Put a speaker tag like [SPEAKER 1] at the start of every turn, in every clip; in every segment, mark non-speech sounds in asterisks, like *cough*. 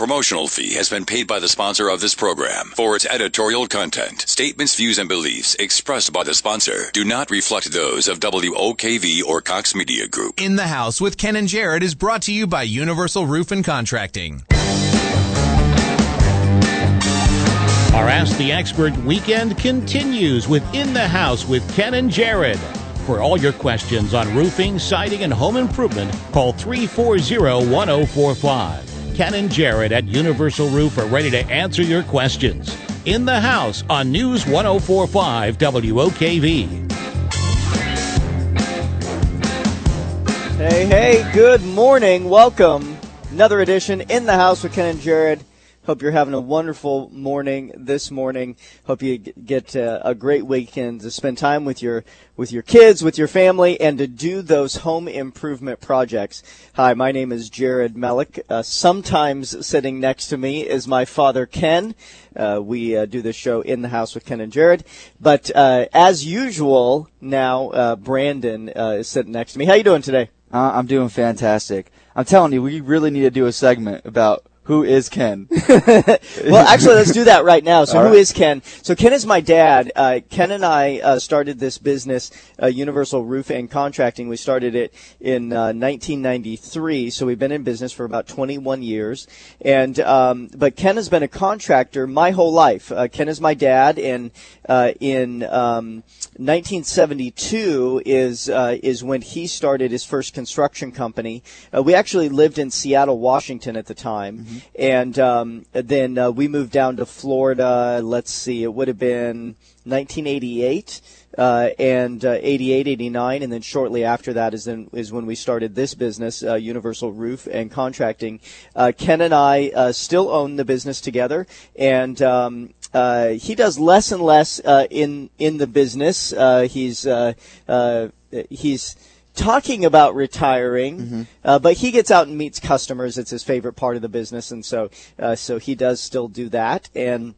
[SPEAKER 1] promotional fee has been paid by the sponsor of this program for its editorial content. Statements, views, and beliefs expressed by the sponsor do not reflect those of WOKV or Cox Media Group.
[SPEAKER 2] In the House with Ken and Jared is brought to you by Universal Roof and Contracting.
[SPEAKER 3] Our Ask the Expert weekend continues with In the House with Ken and Jared. For all your questions on roofing, siding, and home improvement, call 340 1045. Ken and Jared at Universal Roof are ready to answer your questions. In the House on News 1045 WOKV.
[SPEAKER 4] Hey, hey, good morning. Welcome. Another edition in the house with Ken and Jared. Hope you're having a wonderful morning this morning. Hope you get uh, a great weekend to spend time with your with your kids, with your family, and to do those home improvement projects. Hi, my name is Jared Mellick. Uh, sometimes sitting next to me is my father Ken. Uh, we uh, do this show in the house with Ken and Jared. But uh, as usual, now uh, Branden is sitting next to me. How you doing today?
[SPEAKER 5] I'm doing fantastic. I'm telling you, we really need to do a segment about who is Ken? *laughs*
[SPEAKER 4] well, actually, let's do that right now. So, All who right. is Ken? So, Ken is my dad. Uh, Ken and I uh, started this business, uh, Universal Roof and Contracting. We started it in 1993. Uh, so, we've been in business for about 21 years. And um, but Ken has been a contractor my whole life. Uh, Ken is my dad, and uh, in um, 1972 is is when he started his first construction company. we actually lived in Seattle, Washington at the time. Mm-hmm. And um, then uh, we moved down to Florida. Let's see, it would have been 1988. Uh, and uh, 88, 89, and then shortly after that is then is when we started this business, uh, Universal Roof and Contracting. Uh, Ken and I uh, still own the business together, and um, uh, he does less and less in in the business. he's he's talking about retiring, mm-hmm. uh, but he gets out and meets customers. It's his favorite part of the business, and so uh, so he does still do that. And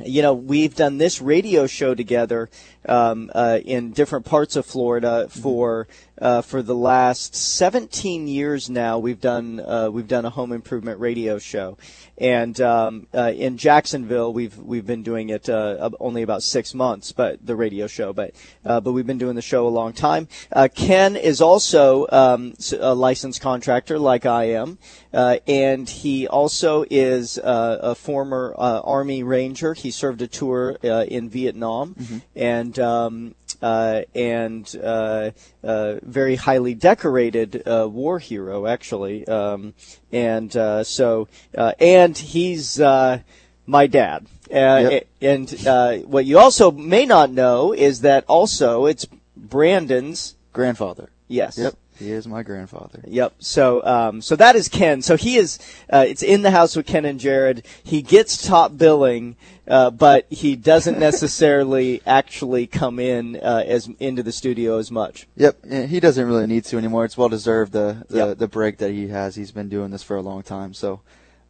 [SPEAKER 4] you know, we've done this radio show together um, uh, in different parts of Florida mm-hmm. for uh, for the last 17 years now. We've done uh, we've done a home improvement radio show, and um, uh, in Jacksonville we've we've been doing it uh, only about six months, but the radio show, but uh, but we've been doing the show a long time. Ken is also um, a licensed contractor like I am, and he also is a former Army Ranger. He served a tour in Vietnam, mm-hmm. and um, uh, and uh, uh, very highly decorated uh, war hero, actually. Um, and uh, so, uh, and he's my dad. Yep. And what you also may not know is that also it's Branden's
[SPEAKER 5] grandfather.
[SPEAKER 4] Yes.
[SPEAKER 5] Yep. He is my grandfather.
[SPEAKER 4] Yep. So, um, so that is Ken. So he is. Uh, it's in the house with Ken and Jared. He gets top billing, uh, but he doesn't *laughs* necessarily actually come in uh, as into the studio as much.
[SPEAKER 5] Yep. He doesn't really need to anymore. It's well deserved the the, yep. the break that he has. He's been doing this for a long time. So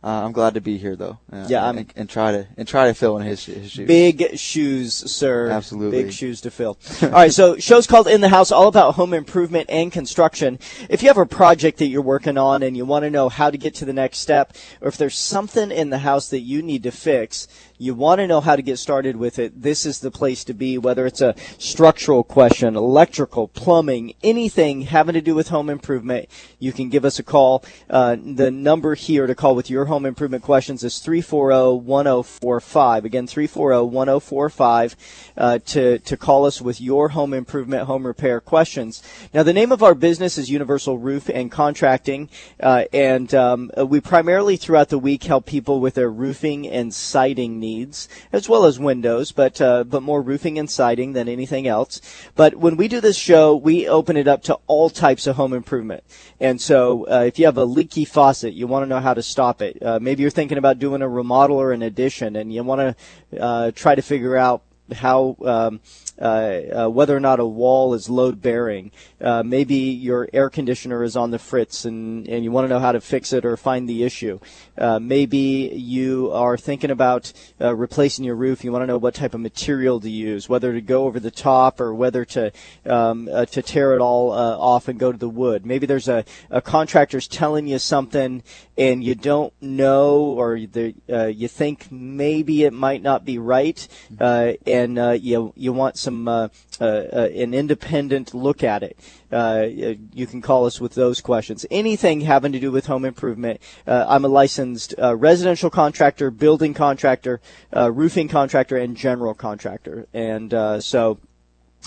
[SPEAKER 5] uh, I'm glad to be here, though. Uh,
[SPEAKER 4] yeah,
[SPEAKER 5] and, and, try to and try to fill in his, his shoes.
[SPEAKER 4] Big shoes, sir.
[SPEAKER 5] Absolutely,
[SPEAKER 4] big shoes to fill. *laughs* all right, so show's called In the House, all about home improvement and construction. If you have a project that you're working on and you want to know how to get to the next step, or if there's something in the house that you need to fix, you want to know how to get started with it, this is the place to be, whether it's a structural question, electrical, plumbing, anything having to do with home improvement, you can give us a call. Uh, the number here to call with your home improvement questions is 340-1045. Again, 340-1045 uh, to, to call us with your home improvement, home repair questions. Now, the name of our business is Universal Roof and Contracting, uh, and um, we primarily throughout the week help people with their roofing and siding needs needs, as well as windows, but uh, but more roofing and siding than anything else. But when we do this show, we open it up to all types of home improvement. And so, uh, if you have a leaky faucet, you want to know how to stop it. Uh, maybe you're thinking about doing a remodel or an addition, and you want to uh, try to figure out how um, uh, uh, whether or not a wall is load bearing. Uh, maybe your air conditioner is on the fritz and, and you want to know how to fix it or find the issue. Uh, maybe you are thinking about uh, replacing your roof. You want to know what type of material to use, whether to go over the top or whether to um, uh, to tear it all off and go to the wood. Maybe there's a, a contractor's telling you something and you don't know or the, you think maybe it might not be right, and you you want some uh, uh, uh, an independent look at it. Uh, you can call us with those questions. Anything having to do with home improvement. Uh, I'm a licensed uh, residential contractor, building contractor, roofing contractor, and general contractor. And so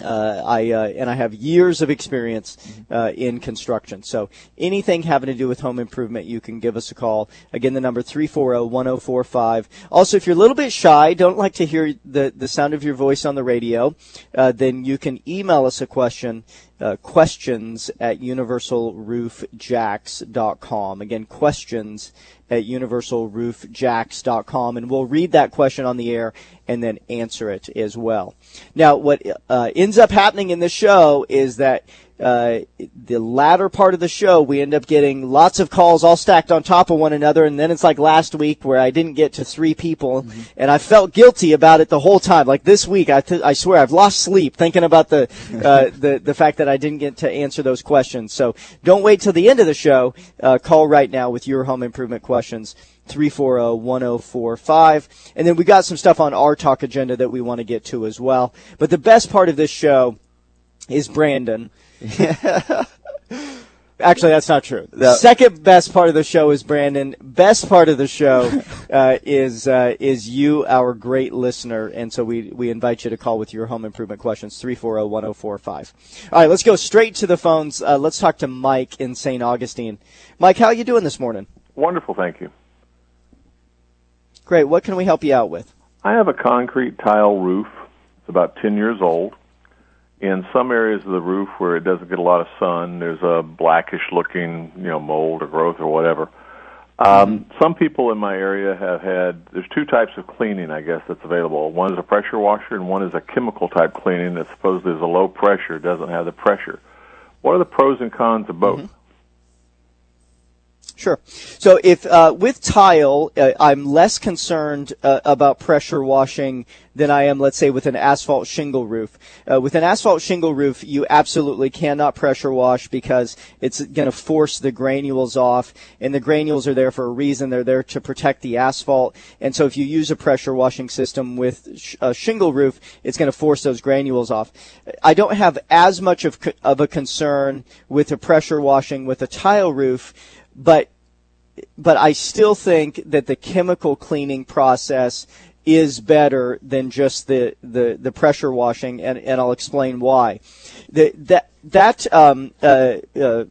[SPEAKER 4] uh, I uh, and I have years of experience uh, in construction. So anything having to do with home improvement, you can give us a call. Again, the number 340-1045. Also, if you're a little bit shy, don't like to hear the the sound of your voice on the radio, uh, then you can email us a question uh, questions at universalroofjax.com. Again, questions at universalroofjax.com, and we'll read that question on the air and then answer it as well. Now, what uh, ends up happening in the show is that uh, the latter part of the show, we end up getting lots of calls all stacked on top of one another, and then it's like last week where I didn't get to three people, mm-hmm. and I felt guilty about it the whole time. Like this week, I, th- I swear I've lost sleep thinking about the uh, *laughs* the the fact that I didn't get to answer those questions. So don't wait till the end of the show. Uh, call right now with your home improvement questions. 340-1045. And then we got some stuff on our talk agenda that we want to get to as well. But the best part of this show is Branden *laughs* Actually, that's not true. The second best part of the show is Branden. Best part of the show *laughs* uh, is uh, is you, our great listener, and so we we invite you to call with your home improvement questions 340-1045. All right, let's go straight to the phones. Uh, let's talk to Mike in St. Augustine. Mike, how are you doing this morning?
[SPEAKER 6] Wonderful, thank you.
[SPEAKER 4] Great. What can we help you out with?
[SPEAKER 6] I have a concrete tile roof. It's about 10 years old in some areas of the roof where it doesn't get a lot of sun, there's a blackish looking, you know, mold or growth or whatever. Um, mm-hmm. Some people in my area have had. There's two types of cleaning, I guess, that's available. One is a pressure washer, and one is a chemical type cleaning that supposedly is a low pressure, doesn't have the pressure. What are the pros and cons of both?
[SPEAKER 4] Mm-hmm. Sure. So if uh, with tile, uh, I'm less concerned uh, about pressure washing than I am, let's say, with an asphalt shingle roof. Uh, with an asphalt shingle roof, you absolutely cannot pressure wash because it's going to force the granules off, and the granules are there for a reason. They're there to protect the asphalt, and so if you use a pressure washing system with sh- a shingle roof, it's going to force those granules off. I don't have as much of, co- of a concern with a pressure washing with a tile roof but but I still think that the chemical cleaning process is better than just the, the, the pressure washing, and, and I'll explain why. The, that that um, uh, uh,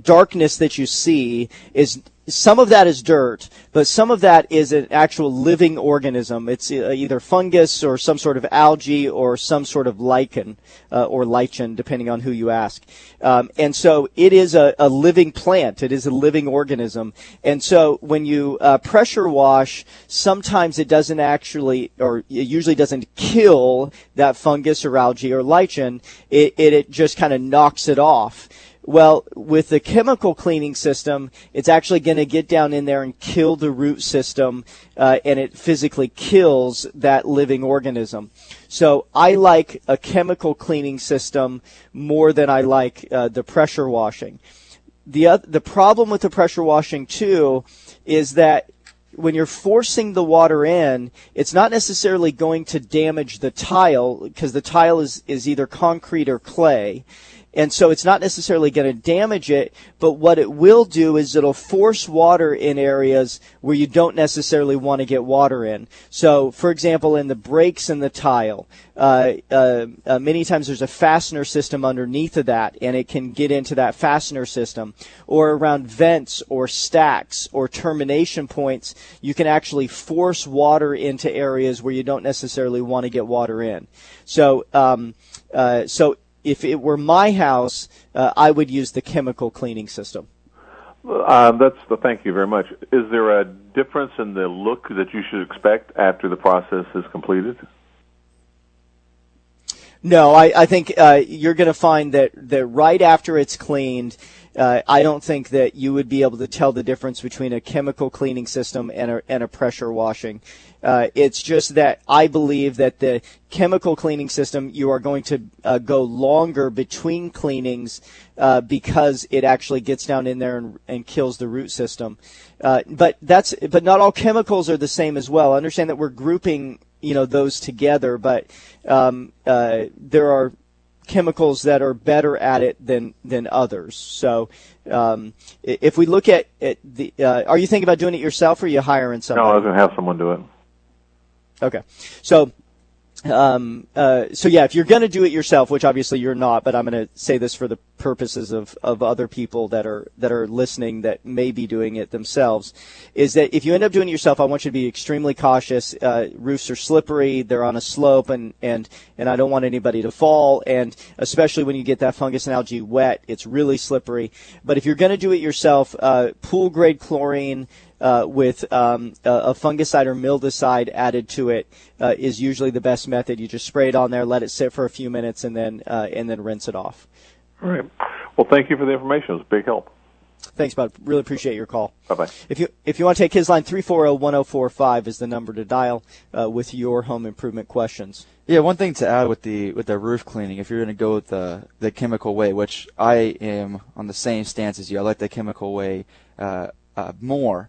[SPEAKER 4] darkness that you see is some of that is dirt, but some of that is an actual living organism. It's uh, either fungus or some sort of algae or some sort of lichen uh, or lichen, depending on who you ask. Um, and so it is a, a, living plant. It is a living organism. And so when you uh, pressure wash, sometimes it doesn't actually, or it usually doesn't kill that fungus or algae or lichen. It, it, it just kind of knocks it off. Well, with the chemical cleaning system, it's actually going to get down in there and kill the root system, uh, and it physically kills that living organism. So I like a chemical cleaning system more than I like uh, the pressure washing. The uh, the problem with the pressure washing too is that when you're forcing the water in, it's not necessarily going to damage the tile because the tile is, is either concrete or clay. And so it's not necessarily going to damage it, but what it will do is it'll force water in areas where you don't necessarily want to get water in. So, for example, in the breaks in the tile, uh, uh, uh, many times there's a fastener system underneath of that, and it can get into that fastener system. Or around vents or stacks or termination points, you can actually force water into areas where you don't necessarily want to get water in. So, um, uh, so if it were my house, uh, I would use the chemical cleaning system.
[SPEAKER 6] Uh, that's the thank you very much. Is there a difference in the look that you should expect after the process is completed?
[SPEAKER 4] No, I, I think uh, you're going to find that, that right after it's cleaned, uh, I don't think that you would be able to tell the difference between a chemical cleaning system and a, and a pressure washing. Uh, it's just that I believe that the chemical cleaning system, you are going to uh, go longer between cleanings uh, because it actually gets down in there and, and kills the root system. Uh, but that's but not all chemicals are the same as well. Understand that we're grouping you know those together, but um, uh, there are chemicals that are better at it than than others. So um, if we look at, at the, uh, are you thinking about doing it yourself, or are you hiring someone?
[SPEAKER 6] No, I was going to have someone do it.
[SPEAKER 4] Okay, so um, uh, so yeah, if you're going to do it yourself, which obviously you're not, but I'm going to say this for the purposes of, of other people that are that are listening that may be doing it themselves, is that if you end up doing it yourself, I want you to be extremely cautious. Uh, roofs are slippery; they're on a slope, and and and I don't want anybody to fall. And especially when you get that fungus and algae wet, it's really slippery. But if you're going to do it yourself, uh, pool grade chlorine uh, with um, a, fungicide or mildewcide added to it uh, is usually the best method. You just spray it on there, let it sit for a few minutes, and then uh, and then rinse it off.
[SPEAKER 6] All right. Well, thank you for the information. It was a big help.
[SPEAKER 4] Thanks, Bud. Really appreciate your call.
[SPEAKER 6] Bye bye.
[SPEAKER 4] If you if you want to take his line, 340-1045 is the number to dial uh, with your home improvement questions.
[SPEAKER 5] Yeah, one thing to add with the with the roof cleaning, if you're going to go with the the chemical way, which I am on the same stance as you, I like the chemical way uh, uh, more.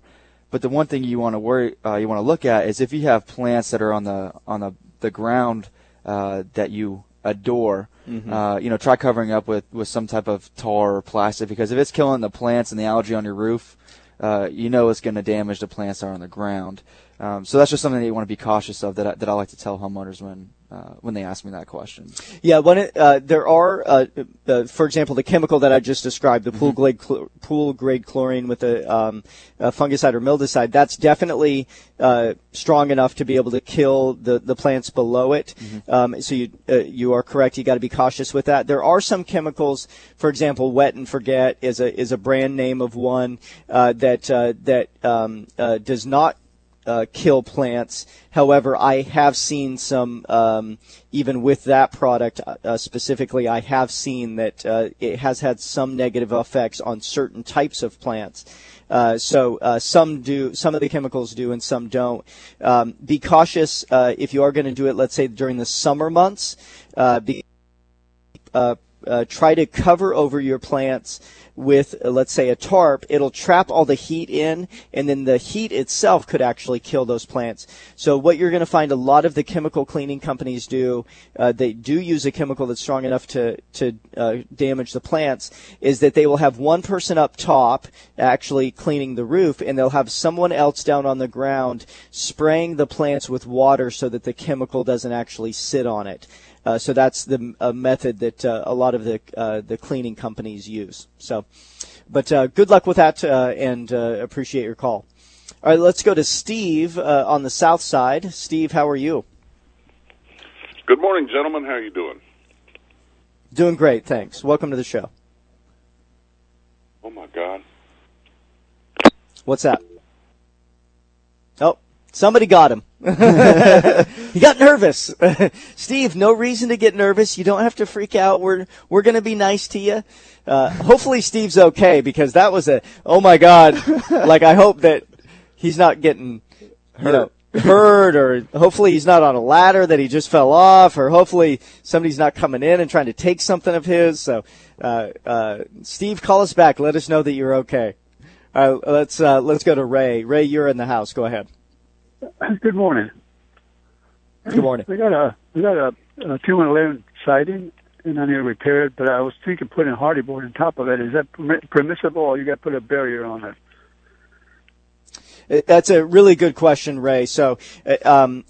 [SPEAKER 5] But the one thing you want to worry, uh, you want to look at is if you have plants that are on the on the the ground uh, that you adore. Mm-hmm. Uh, you know, try covering up with with some type of tar or plastic because if it's killing the plants and the algae on your roof, uh, you know it's going to damage the plants that are on the ground. Um, so that's just something that you want to be cautious of that I, that I like to tell homeowners when uh, when they ask me that question.
[SPEAKER 4] Yeah, when it, uh, there are, uh, uh for example, the chemical that I just described, the pool mm-hmm. grade cl- pool grade chlorine with a, um, fungicide or mildewcide, that's definitely uh, strong enough to be able to kill the, the plants below it. Mm-hmm. Um, so you uh, you are correct. You got to be cautious with that. There are some chemicals, for example, Wet and Forget is a is a brand name of one that that um, does not uh, kill plants. However, I have seen some, um, even with that product uh, uh, specifically, I have seen that uh, it has had some negative effects on certain types of plants. Uh, so uh, some do, some of the chemicals do, and some don't. Um, be cautious if you are going to do it. Let's say during the summer months. Be, try to cover over your plants with, uh, let's say, a tarp, it'll trap all the heat in, and then the heat itself could actually kill those plants. So what you're going to find a lot of the chemical cleaning companies do, uh, they do use a chemical that's strong enough to to uh, damage the plants, is that they will have one person up top actually cleaning the roof, and they'll have someone else down on the ground spraying the plants with water so that the chemical doesn't actually sit on it. Uh, so that's the uh, method that uh, a lot of the uh, the cleaning companies use. So, but uh, good luck with that, uh, and appreciate your call. All right, let's go to Steve on the south side. Steve, how are you?
[SPEAKER 7] Good morning, gentlemen. How are you doing?
[SPEAKER 4] Doing great, thanks. Welcome to the show.
[SPEAKER 7] Oh my God.
[SPEAKER 4] What's that? Oh, somebody got him. *laughs* *laughs* he got nervous. *laughs* Steve, no reason to get nervous. You don't have to freak out. We're we're going to be nice to you. Uh, hopefully Steve's okay because that was a oh my god. *laughs* like I hope that he's not getting hurt. You know, hurt or hopefully he's not on a ladder that he just fell off or hopefully somebody's not coming in and trying to take something of his. So, uh, uh, Steve, call us back. Let us know that you're okay. All right, let's, uh, let's go to Ray. Ray, you're in the house. Go ahead.
[SPEAKER 8] Good morning.
[SPEAKER 4] Good morning.
[SPEAKER 8] We got a we got a, a two one eleven siding, and I need to repair it. But I was thinking putting a Hardie board on top of it. Is that permissible, or you got to put a barrier on it?
[SPEAKER 4] Uh, that's a really good question, Ray. So, uh, um,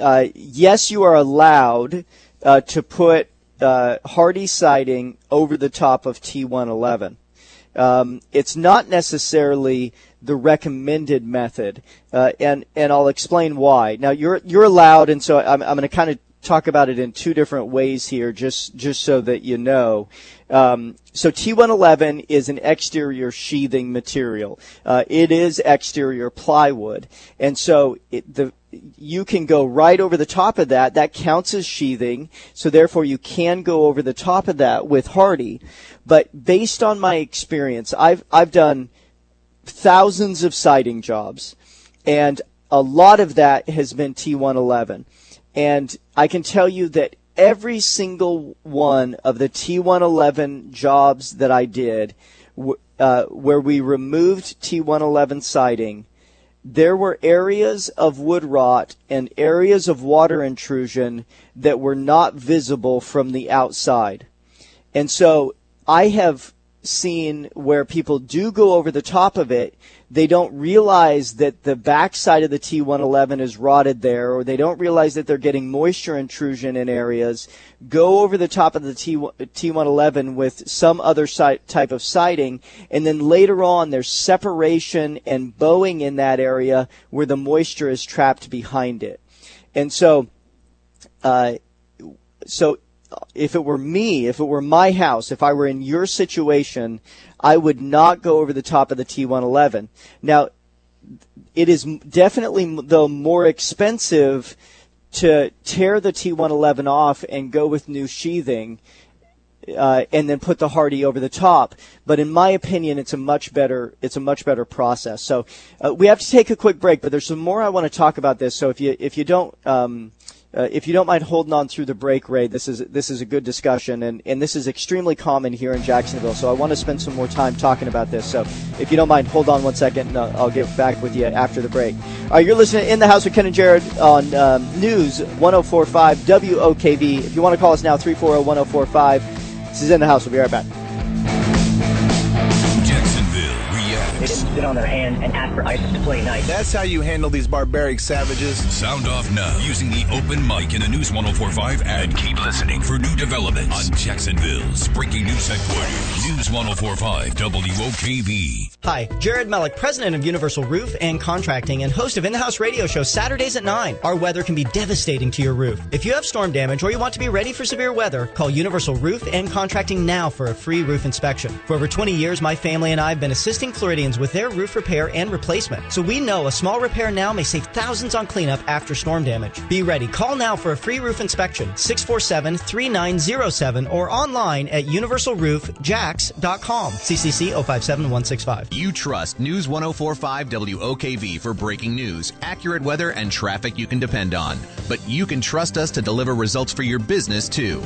[SPEAKER 4] uh, yes, you are allowed uh, to put uh, Hardie siding over the top of T111. Um, it's not necessarily the recommended method, uh, and and I'll explain why. Now you're you're allowed, and so I'm I'm going to kind of talk about it in two different ways here, just just so that you know. Um, so T111 is an exterior sheathing material. Uh, it is exterior plywood, and so it, the you can go right over the top of that. That counts as sheathing, so therefore you can go over the top of that with Hardie. But based on my experience, I've I've done thousands of siding jobs, and a lot of that has been T111. And I can tell you that every single one of the T111 jobs that I did, uh, where we removed T111 siding, there were areas of wood rot and areas of water intrusion that were not visible from the outside. And so I have seen where people do go over the top of it they don't realize that the backside of the T111 is rotted there, or they don't realize that they're getting moisture intrusion in areas, go over the top of the T, T111 with some other si- type of siding, and then later on there's separation and bowing in that area where the moisture is trapped behind it. And so, uh, so if it were me, if it were my house, if I were in your situation, I would not go over the top of the T111. Now, it is definitely though more expensive to tear the T111 off and go with new sheathing. Uh, and then put the Hardie over the top. But in my opinion, it's a much better it's a much better process. So uh, we have to take a quick break, but there's some more I want to talk about this. So if you if you don't um, uh, if you don't mind holding on through the break, Ray, this is this is a good discussion, and, and this is extremely common here in Jacksonville. So I want to spend some more time talking about this. So if you don't mind, hold on one second, and I'll, I'll get back with you after the break. All right, you're listening in the house with Ken and Jared on um, News 104.5 WOKV. If you want to call us now, 340-1045. This is in the house. We'll be right back.
[SPEAKER 9] They didn't sit on their hands and ask for ISIS to play nice.
[SPEAKER 10] That's how you handle these barbaric savages.
[SPEAKER 1] Sound off now using the open mic in the News 1045 and keep listening for new developments on Jacksonville's breaking news headquarters. News 1045 WOKV.
[SPEAKER 11] Hi, Jared Mellick, president of Universal Roof and Contracting and host of In the House Radio Show Saturdays at 9. Our weather can be devastating to your roof. If you have storm damage or you want to be ready for severe weather, call Universal Roof and Contracting now for a free roof inspection. For over 20 years, my family and I have been assisting Floridians with their roof repair and replacement. So we know a small repair now may save thousands on cleanup after storm damage. Be ready. Call now for a free roof inspection. 647-3907 or online at universalroofjax.com. CCC 057165.
[SPEAKER 2] You trust News 1045 WOKV for breaking news, accurate weather, and traffic you can depend on. But you can trust us to deliver results for your business too.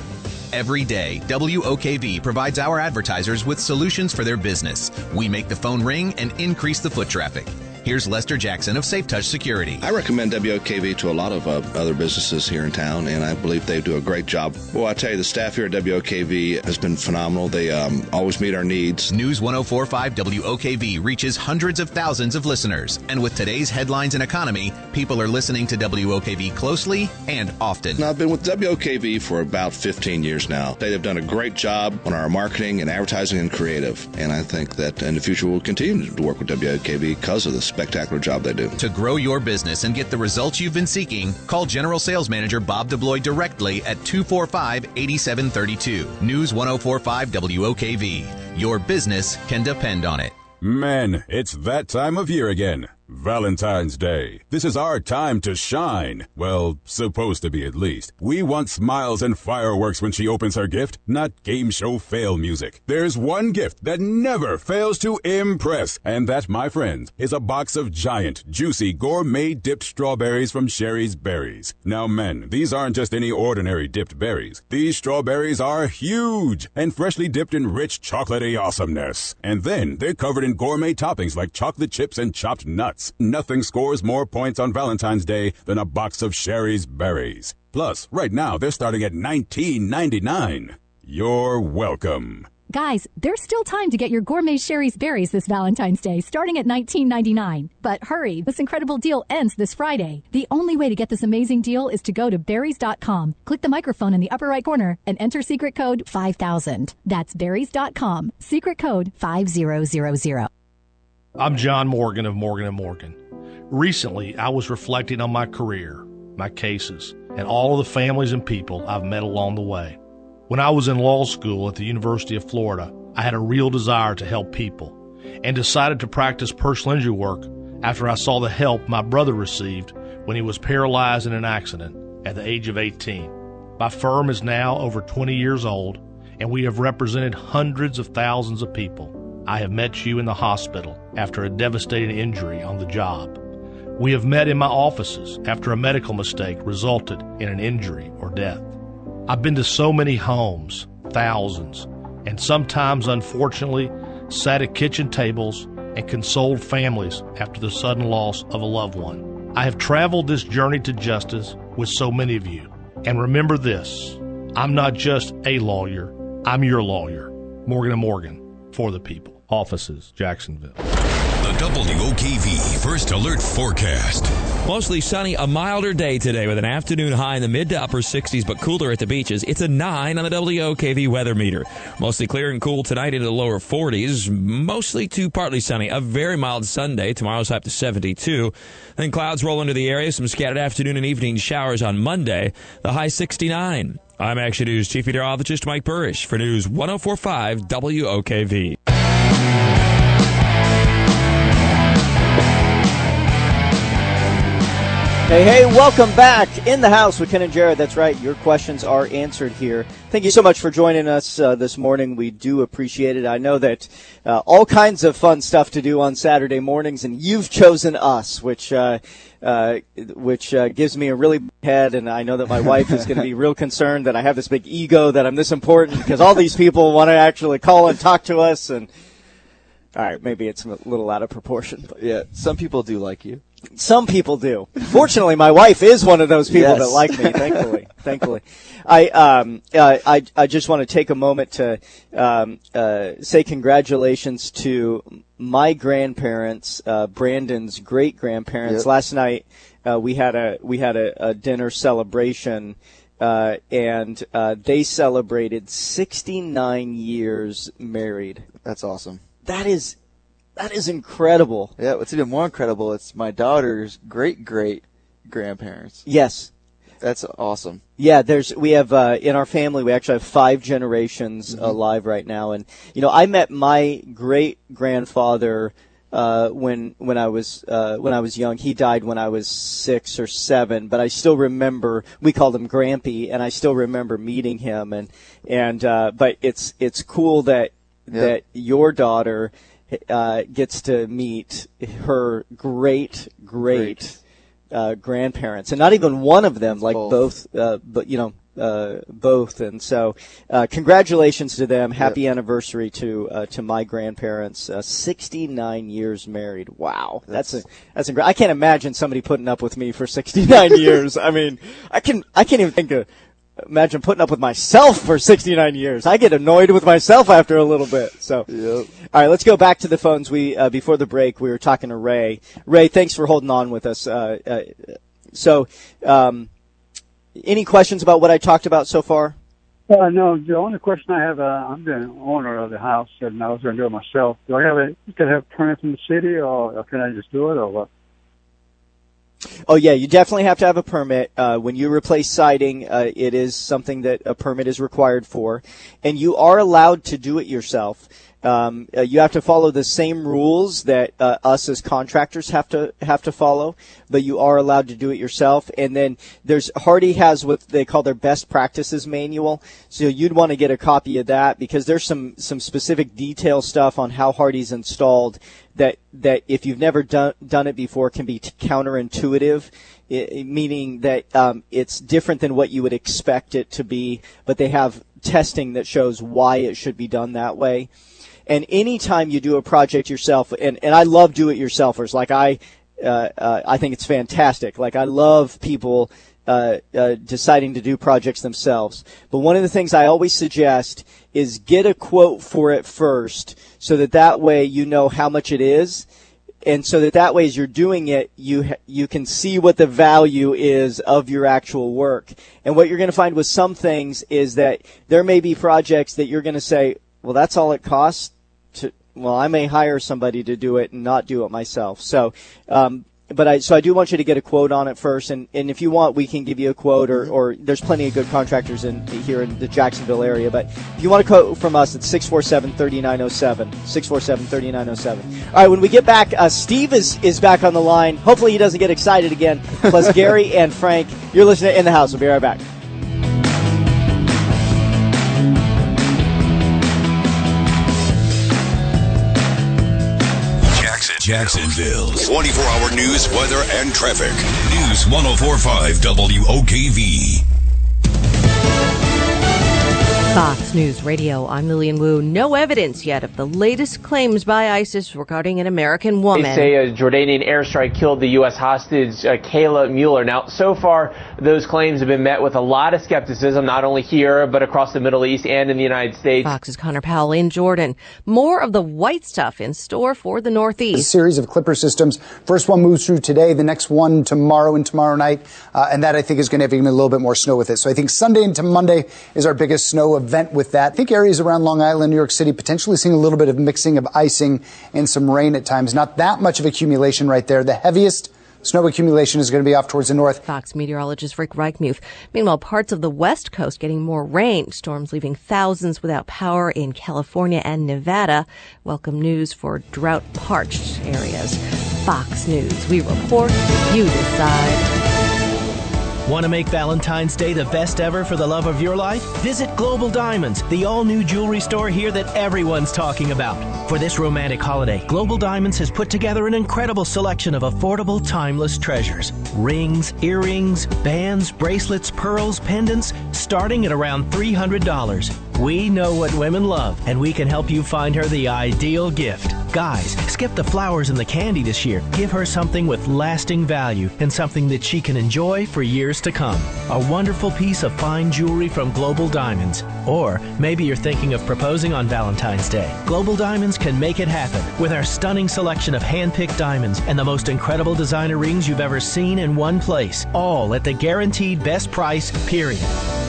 [SPEAKER 2] Every day, WOKV provides our advertisers with solutions for their business. We make the phone ring and increase the foot traffic. Here's Lester Jackson of Safe Touch Security.
[SPEAKER 12] I recommend WOKV to a lot of uh, other businesses here in town, and I believe they do a great job. Well, I tell you, the staff here at WOKV has been phenomenal. They um, always meet our needs.
[SPEAKER 2] News 1045 WOKV reaches hundreds of thousands of listeners, and with today's headlines and economy, people are listening to WOKV closely and often.
[SPEAKER 12] Now, I've been with WOKV for about 15 years now. They've done a great job on our marketing and advertising and creative, and I think that in the future we'll continue to work with WOKV because of this spectacular job they do.
[SPEAKER 2] To grow your business and get the results you've been seeking, call General Sales Manager Bob DeBloy directly at 245 8732. News 1045 WOKV. Your business can depend on it.
[SPEAKER 13] Men, it's that time of year again. Valentine's Day. This is our time to shine. Well, supposed to be at least. We want smiles and fireworks when she opens her gift, not game show fail music. There's one gift that never fails to impress, and that, my friends, is a box of giant, juicy, gourmet dipped strawberries from Shari's Berries. Now, men, these aren't just any ordinary dipped berries. These strawberries are huge and freshly dipped in rich chocolatey awesomeness. And then they're covered in gourmet toppings like chocolate chips and chopped nuts. Nothing scores more points on Valentine's Day than a box of Shari's berries. Plus, right now they're starting at $19.99. You're welcome.
[SPEAKER 14] Guys, there's still time to get your gourmet Shari's berries this Valentine's Day, starting at $19.99. But hurry, this incredible deal ends this Friday. The only way to get this amazing deal is to go to berries.com, click the microphone in the upper right corner, and enter secret code 5000. That's berries.com, secret code 5000.
[SPEAKER 15] I'm John Morgan of Morgan & Morgan. Recently, I was reflecting on my career, my cases, and all of the families and people I've met along the way. When I was in law school at the University of Florida, I had a real desire to help people and decided to practice personal injury work after I saw the help my brother received when he was paralyzed in an accident at the age of 18. My firm is now over 20 years old, and we have represented hundreds of thousands of people. I have met you in the hospital after a devastating injury on the job. We have met in my offices after a medical mistake resulted in an injury or death. I've been to so many homes, thousands, and sometimes, unfortunately, sat at kitchen tables and consoled families after the sudden loss of a loved one. I have traveled this journey to justice with so many of you. And remember this I'm not just a lawyer, I'm your lawyer. Morgan & Morgan, for the people. Offices, Jacksonville.
[SPEAKER 1] The WOKV First Alert Forecast.
[SPEAKER 16] Mostly sunny, a milder day today with an afternoon high in the mid to upper 60s, but cooler at the beaches. It's a 9 on the WOKV weather meter. Mostly clear and cool tonight into the lower 40s, mostly to partly sunny. A very mild Sunday. Tomorrow's up to 72. Then clouds roll into the area, some scattered afternoon and evening showers on Monday. The high 69. I'm Action News Chief Meteorologist Mike Buresh for News 1045 WOKV.
[SPEAKER 4] Hey, hey, welcome back in the house with Ken and Jared. That's right, your questions are answered here. Thank you so much for joining us uh, this morning. We do appreciate it. I know that uh, all kinds of fun stuff to do on Saturday mornings, and you've chosen us, which uh, uh which uh, gives me a really head. And I know that my wife is going to be real concerned that I have this big ego that I'm this important because all these people want to actually call and talk to us. And all right, maybe it's a little out of proportion.
[SPEAKER 5] But. Yeah, some people do like you.
[SPEAKER 4] Some people do. Fortunately, my wife is one of those people yes. that like me. Thankfully, *laughs* thankfully, I um uh, I I just want to take a moment to um uh, say congratulations to my grandparents, uh, Branden's great grandparents. Yep. Last night uh, we had a we had a, a dinner celebration. Uh, and uh, they celebrated 69 years married.
[SPEAKER 5] That's awesome.
[SPEAKER 4] That is that is incredible.
[SPEAKER 5] Yeah, what's even more incredible, it's my daughter's great great grandparents.
[SPEAKER 4] Yes.
[SPEAKER 5] That's awesome.
[SPEAKER 4] Yeah, there's we have uh, in our family we actually have five generations mm-hmm. alive right now, and you know I met my great grandfather uh, when when I was uh, when I was young. He died when I was six or seven, but I still remember we called him Grampy, and I still remember meeting him. And and uh, but it's it's cool that that your daughter uh, gets to meet her great, great. Uh, grandparents, and not even one of them, like both, both uh, but you know, uh, both. And so, uh, congratulations to them. Happy yep. anniversary to uh, to my grandparents. Uh, 69 years married. Wow, that's that's, a, that's incredible. I can't imagine somebody putting up with me for 69 *laughs* years. I mean, I can I can't even think of imagine putting up with myself for 69 years. I get annoyed with myself after a little bit. So, yep. all right, let's go back to the phones. We uh, before the break, we were talking to Ray. Ray, thanks for holding on with us. Uh, uh, so, um, any questions about what I talked about so far?
[SPEAKER 8] Uh, no, the only question I have, uh, I'm the owner of the house, and I was going to do it myself. Do I have a, can I have a permit from the city, or, or can I just do it, or what?
[SPEAKER 4] Oh yeah, you definitely have to have a permit. Uh, when you replace siding, uh, it is something that a permit is required for, and you are allowed to do it yourself. Um, uh, you have to follow the same rules that uh, us as contractors have to have to follow, but you are allowed to do it yourself. And then there's Hardie has what they call their best practices manual, so you'd want to get a copy of that because there's some some specific detail stuff on how Hardie's installed that that if you've never done done it before can be t- counterintuitive. It, meaning that um, it's different than what you would expect it to be, but they have testing that shows why it should be done that way. And anytime you do a project yourself, and, and I love do it yourselfers, like I, uh, uh, I think it's fantastic. Like I love people uh, uh, deciding to do projects themselves. But one of the things I always suggest is get a quote for it first, so that that way you know how much it is, and so that that way as you're doing it, you ha- you can see what the value is of your actual work. And what you're going to find with some things is that there may be projects that you're going to say, well, that's all it costs well, I may hire somebody to do it and not do it myself. So, um, but I so I do want you to get a quote on it first, and, and if you want, we can give you a quote, or, or there's plenty of good contractors in here in the Jacksonville area. But if you want a quote from us, it's 647-3907, 647-3907. All right, when we get back, uh, Steve is is back on the line. Hopefully, he doesn't get excited again. Plus, *laughs* Gary and Frank, you're listening in the house. We'll be right back.
[SPEAKER 1] Jacksonville. 24 hour news, weather, and traffic. News 1045 WOKV.
[SPEAKER 17] Fox News Radio, I'm Lilian Woo. No evidence yet of the latest claims by ISIS regarding an American woman.
[SPEAKER 18] They say a Jordanian airstrike killed the U.S. hostage uh, Kayla Mueller. Now, so far, those claims have been met with a lot of skepticism, not only here, but across the Middle East and in the United States.
[SPEAKER 17] Fox's Connor Powell in Jordan. More of the white stuff in store for the Northeast.
[SPEAKER 19] A series of Clipper systems. First one moves through today, the next one tomorrow and tomorrow night. Uh, and that I think is going to have even a little bit more snow with it. So I think Sunday into Monday is our biggest snow event with that. I think areas around Long Island, New York City, potentially seeing a little bit of mixing of icing and some rain at times. Not that much of accumulation right there. The heaviest snow accumulation is going to be off towards the north.
[SPEAKER 17] Fox meteorologist Rick Reichmuth. Meanwhile, parts of the west coast getting more rain. Storms leaving thousands without power in California and Nevada. Welcome news for drought parched areas. Fox News. We report, you decide.
[SPEAKER 20] Want to make Valentine's Day the best ever for the love of your life? Visit Global Diamonds, the all new jewelry store here that everyone's talking about. For this romantic holiday, Global Diamonds has put together an incredible selection of affordable, timeless treasures rings, earrings, bands, bracelets, pearls, pendants, starting at around $300. We know what women love, and we can help you find her the ideal gift. Guys, skip the flowers and the candy this year. Give her something with lasting value and something that she can enjoy for years to come. A wonderful piece of fine jewelry from Global Diamonds. Or maybe you're thinking of proposing on Valentine's Day. Global Diamonds can make it happen with our stunning selection of hand-picked diamonds and the most incredible designer rings you've ever seen in one place, all at the guaranteed best price, period.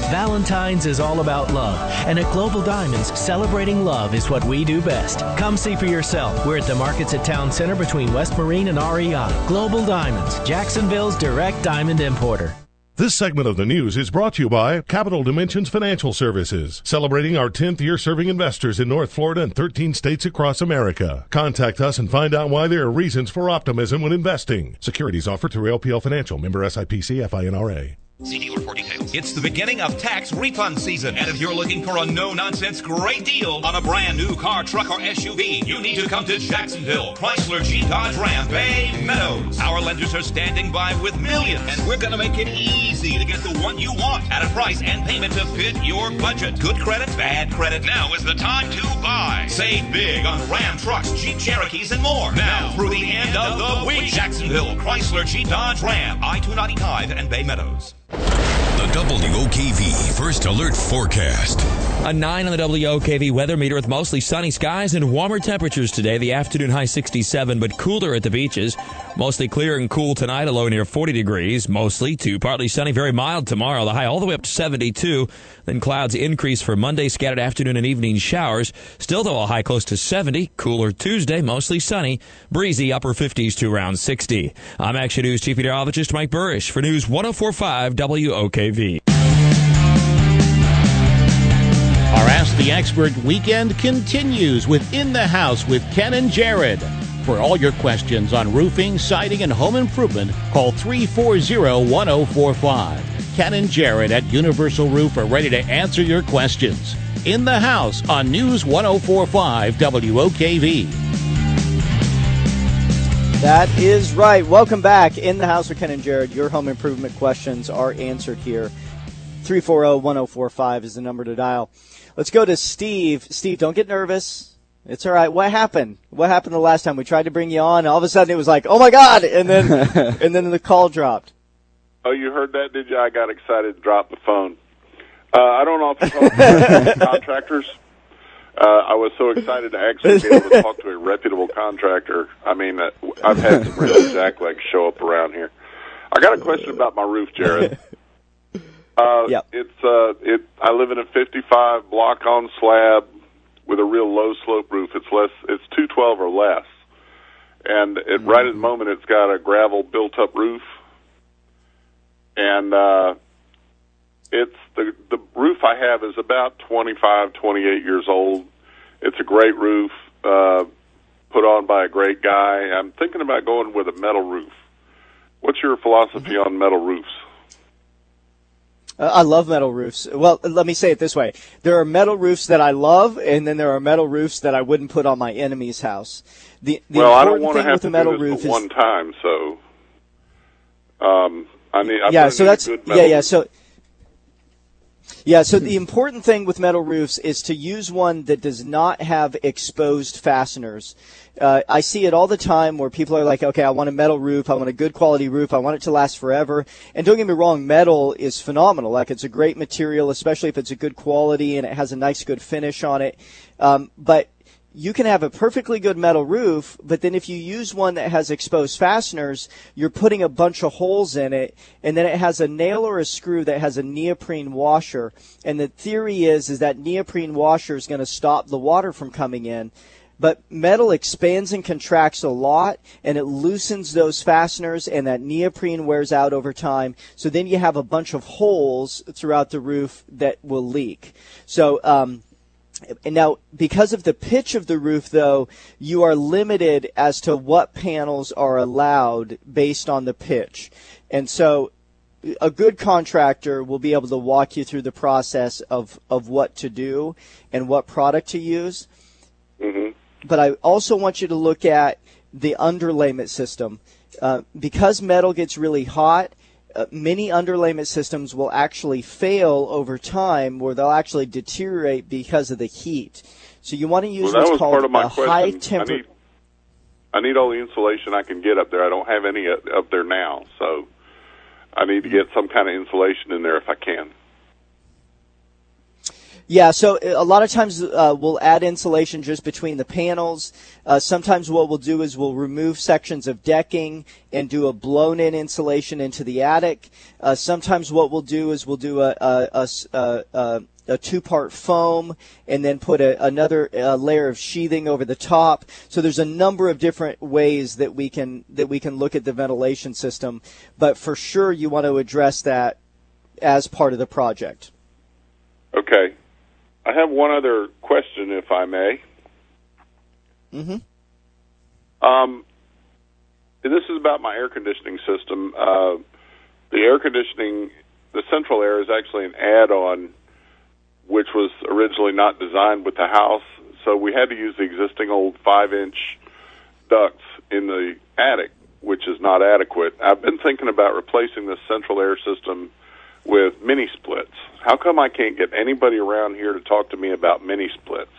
[SPEAKER 20] Valentine's is all about love, and at Global Diamonds, celebrating love is what we do best. Come see for yourself. We're at the markets at Town Center between West Marine and REI. Global Diamonds, Jacksonville's direct diamond importer.
[SPEAKER 21] This segment of the news is brought to you by Capital Dimensions Financial Services, celebrating our 10th year serving investors in North Florida and 13 states across America. Contact us and find out why there are reasons for optimism when investing. Securities offered through LPL Financial, member SIPC FINRA.
[SPEAKER 22] See dealer for details. It's the beginning of tax refund season, and if you're looking for a no-nonsense great deal on a brand new car, truck, or SUV, you need to come to Jacksonville, Chrysler Jeep Dodge Ram Bay Meadows. Our lenders are standing by with millions, and we're going to make it easy to get the one you want at a price and payment to fit your budget. Good credit, bad credit. Now is the time to buy. Save big on Ram trucks, Jeep Cherokees, and more. Now through the end of the week, Jacksonville, Chrysler Jeep Dodge Ram, I-295 and Bay Meadows.
[SPEAKER 1] The WOKV First Alert Forecast.
[SPEAKER 16] A 9 on the WOKV weather meter with mostly sunny skies and warmer temperatures today. The afternoon high 67, but cooler at the beaches. Mostly clear and cool tonight, a low near 40 degrees. Mostly to partly sunny, very mild tomorrow. The high all the way up to 72. Then clouds increase for Monday, scattered afternoon and evening showers. Still, though, a high close to 70. Cooler Tuesday, mostly sunny. Breezy, upper 50s to around 60. I'm Action News Chief Meteorologist Mike Buresh for News 1045 WOKV.
[SPEAKER 3] Our Ask the Expert weekend continues with In the House with Ken and Jared. For all your questions on roofing, siding, and home improvement, call 340 1045. Ken and Jared at Universal Roof are ready to answer your questions. In the House on News 1045 WOKV.
[SPEAKER 4] That is right. Welcome back. In the house with Ken and Jared. Your home improvement questions are answered here. 340 1045 is the number to dial. Let's go to Steve. Steve, don't get nervous. It's all right. What happened? What happened the last time we tried to bring you on? All of a sudden it was like, oh my god, and then *laughs* and then the call dropped.
[SPEAKER 7] Oh, you heard that? Did you? I got excited to drop the phone. Uh, I don't know if *laughs* contractors. Uh, I was so excited to actually be able to talk to a reputable contractor. I mean, uh, I've had some real *laughs* jacklegs show up around here. I got a question about my roof, Jared. *laughs* Uh,
[SPEAKER 4] yep.
[SPEAKER 7] It's uh, it. I live in a 55 block on slab with a real low slope roof. It's less. It's 212 or less, and it, right at the moment it's got a gravel built-up roof, and uh, it's the the roof I have is about 25, 28 years old. It's a great roof, uh, put on by a great guy. I'm thinking about going with a metal roof. What's your philosophy on metal roofs?
[SPEAKER 4] Uh, I love metal roofs. Well, let me say it this way. There are metal roofs that I love, and then there are metal roofs that I wouldn't put on my enemy's house. The, the
[SPEAKER 7] well, I don't want to have to
[SPEAKER 4] metal
[SPEAKER 7] do this
[SPEAKER 4] roof is
[SPEAKER 7] one time, so um, I need. I'm
[SPEAKER 4] yeah, so that's
[SPEAKER 7] good
[SPEAKER 4] yeah,
[SPEAKER 7] metal
[SPEAKER 4] yeah. So yeah, so the important thing with metal roofs is to use one that does not have exposed fasteners. Uh, I see it all the time where people are like, okay, I want a metal roof, I want a good quality roof, I want it to last forever. And don't get me wrong, metal is phenomenal. Like it's a great material, especially if it's a good quality and it has a nice, good finish on it. Um, but you can have a perfectly good metal roof, but then if you use one that has exposed fasteners, you're putting a bunch of holes in it, and then it has a nail or a screw that has a neoprene washer. And the theory is, is that neoprene washer is going to stop the water from coming in. But metal expands and contracts a lot, and it loosens those fasteners, and that neoprene wears out over time. So then you have a bunch of holes throughout the roof that will leak. So, um, and now, because of the pitch of the roof, though, you are limited as to what panels are allowed based on the pitch. And so, a good contractor will be able to walk you through the process of, of what to do and what product to use.
[SPEAKER 7] Mm-hmm.
[SPEAKER 4] But I also want you to look at the underlayment system. Uh, because metal gets really hot, uh, many underlayment systems will actually fail over time where they'll actually deteriorate because of the heat. So you want to use
[SPEAKER 7] Well,
[SPEAKER 4] what's called
[SPEAKER 7] part of my
[SPEAKER 4] a high
[SPEAKER 7] question. I
[SPEAKER 4] temper.
[SPEAKER 7] need, I need all the insulation I can get up there. I don't have any up there now, so I need to get some kind of insulation in there if I can.
[SPEAKER 4] Yeah, so uh, a lot of times uh, we'll add insulation just between the panels. Uh, sometimes what we'll do is we'll remove sections of decking and do a blown-in insulation into the attic. Uh, sometimes what we'll do is we'll do a two-part foam and then put a, another layer of sheathing over the top. So there's a number of different ways that we can that we can look at the ventilation system, but for sure you want to address that as part of the project.
[SPEAKER 7] Okay. I have one other question, if I may.
[SPEAKER 4] Mm-hmm.
[SPEAKER 7] Um, this is about my air conditioning system. Uh, the air conditioning, the central air is actually an add-on, which was originally not designed with the house. So we had to use the existing old five-inch ducts in the attic, which is not adequate. I've been thinking about replacing the central air system with mini splits. How come I can't get anybody around here to talk to me about mini splits?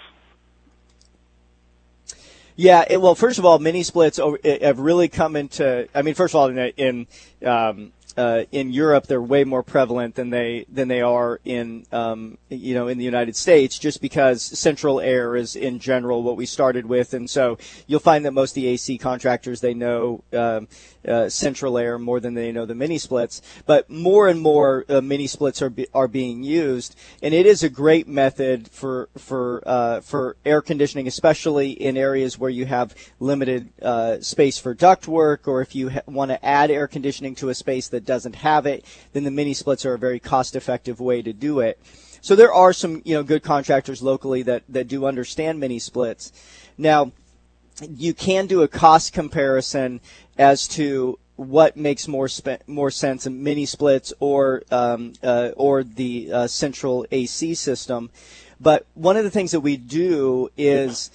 [SPEAKER 4] Yeah, it, well, first of all, mini splits have really come into. I mean, first of all, in in, um, uh, in Europe, they're way more prevalent than they than they are in um, you know in the United States, just because central air is in general what we started with, and so you'll find that most of the AC contractors they know um, uh, central air more than they know the mini splits. But more and more uh, mini splits are be, are being used, and it is a great method for for uh, for air conditioning, especially in areas where you have limited uh, space for duct work or if you ha- want to add air conditioning to a space that doesn't have it, then the mini splits are a very cost-effective way to do it. So there are some you know good contractors locally that that do understand mini splits. Now you can do a cost comparison as to what makes more more sense, in mini splits or um, uh, or the uh, central AC system. But one of the things that we do is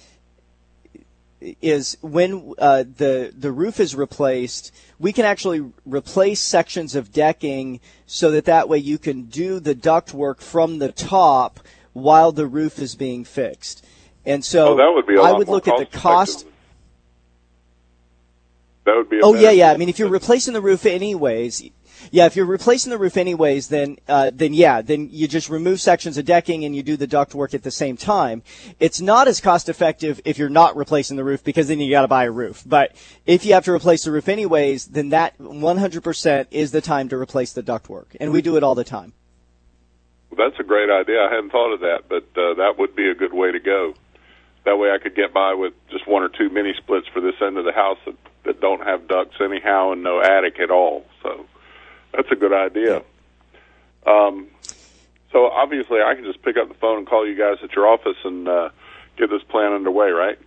[SPEAKER 4] is when uh, the the roof is replaced, we can actually replace sections of decking so that that way you can do the duct work from the top while the roof is being fixed. And so
[SPEAKER 7] Oh, that would be
[SPEAKER 4] I would look at the
[SPEAKER 7] cost-effective. That would be. A
[SPEAKER 4] Oh yeah, yeah. I mean, if you're replacing the roof anyways, yeah, if you're replacing the roof anyways, then uh, then yeah, then you just remove sections of decking and you do the duct work at the same time. It's not as cost effective if you're not replacing the roof because then you got to buy a roof. But if you have to replace the roof anyways, then that 100% is the time to replace the duct work, and we do it all the time.
[SPEAKER 7] That's a great idea. I hadn't thought of that, but uh, that would be a good way to go. That way I could get by with just one or two mini splits for this end of the house that, that don't have ducts anyhow and no attic at all. So that's a good idea. Um, so obviously I can just pick up the phone and call you guys at your office and uh, get this plan underway, right?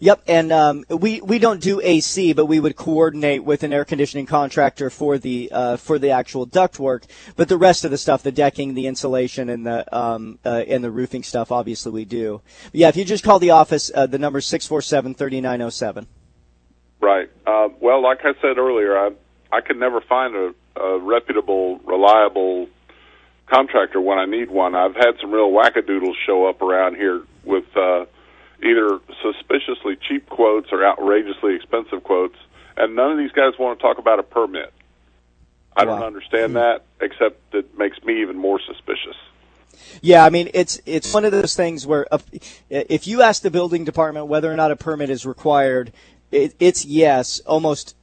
[SPEAKER 4] Yep, and um, we we don't do AC, but we would coordinate with an air conditioning contractor for the uh, for the actual duct work. But the rest of the stuff, the decking, the insulation, and the um, uh, and the roofing stuff, obviously we do. But yeah, if you just call the office, uh, the number is six four seven thirty nine zero seven.
[SPEAKER 7] Right. Uh, well, like I said earlier, I I can never find a, a reputable, reliable contractor when I need one. I've had some real wackadoodles show up around here with. Uh, either suspiciously cheap quotes or outrageously expensive quotes, and none of these guys want to talk about a permit. I don't understand that, except it makes me even more suspicious.
[SPEAKER 4] Yeah, I mean it's it's one of those things where if, if you ask the building department whether or not a permit is required, it, it's yes almost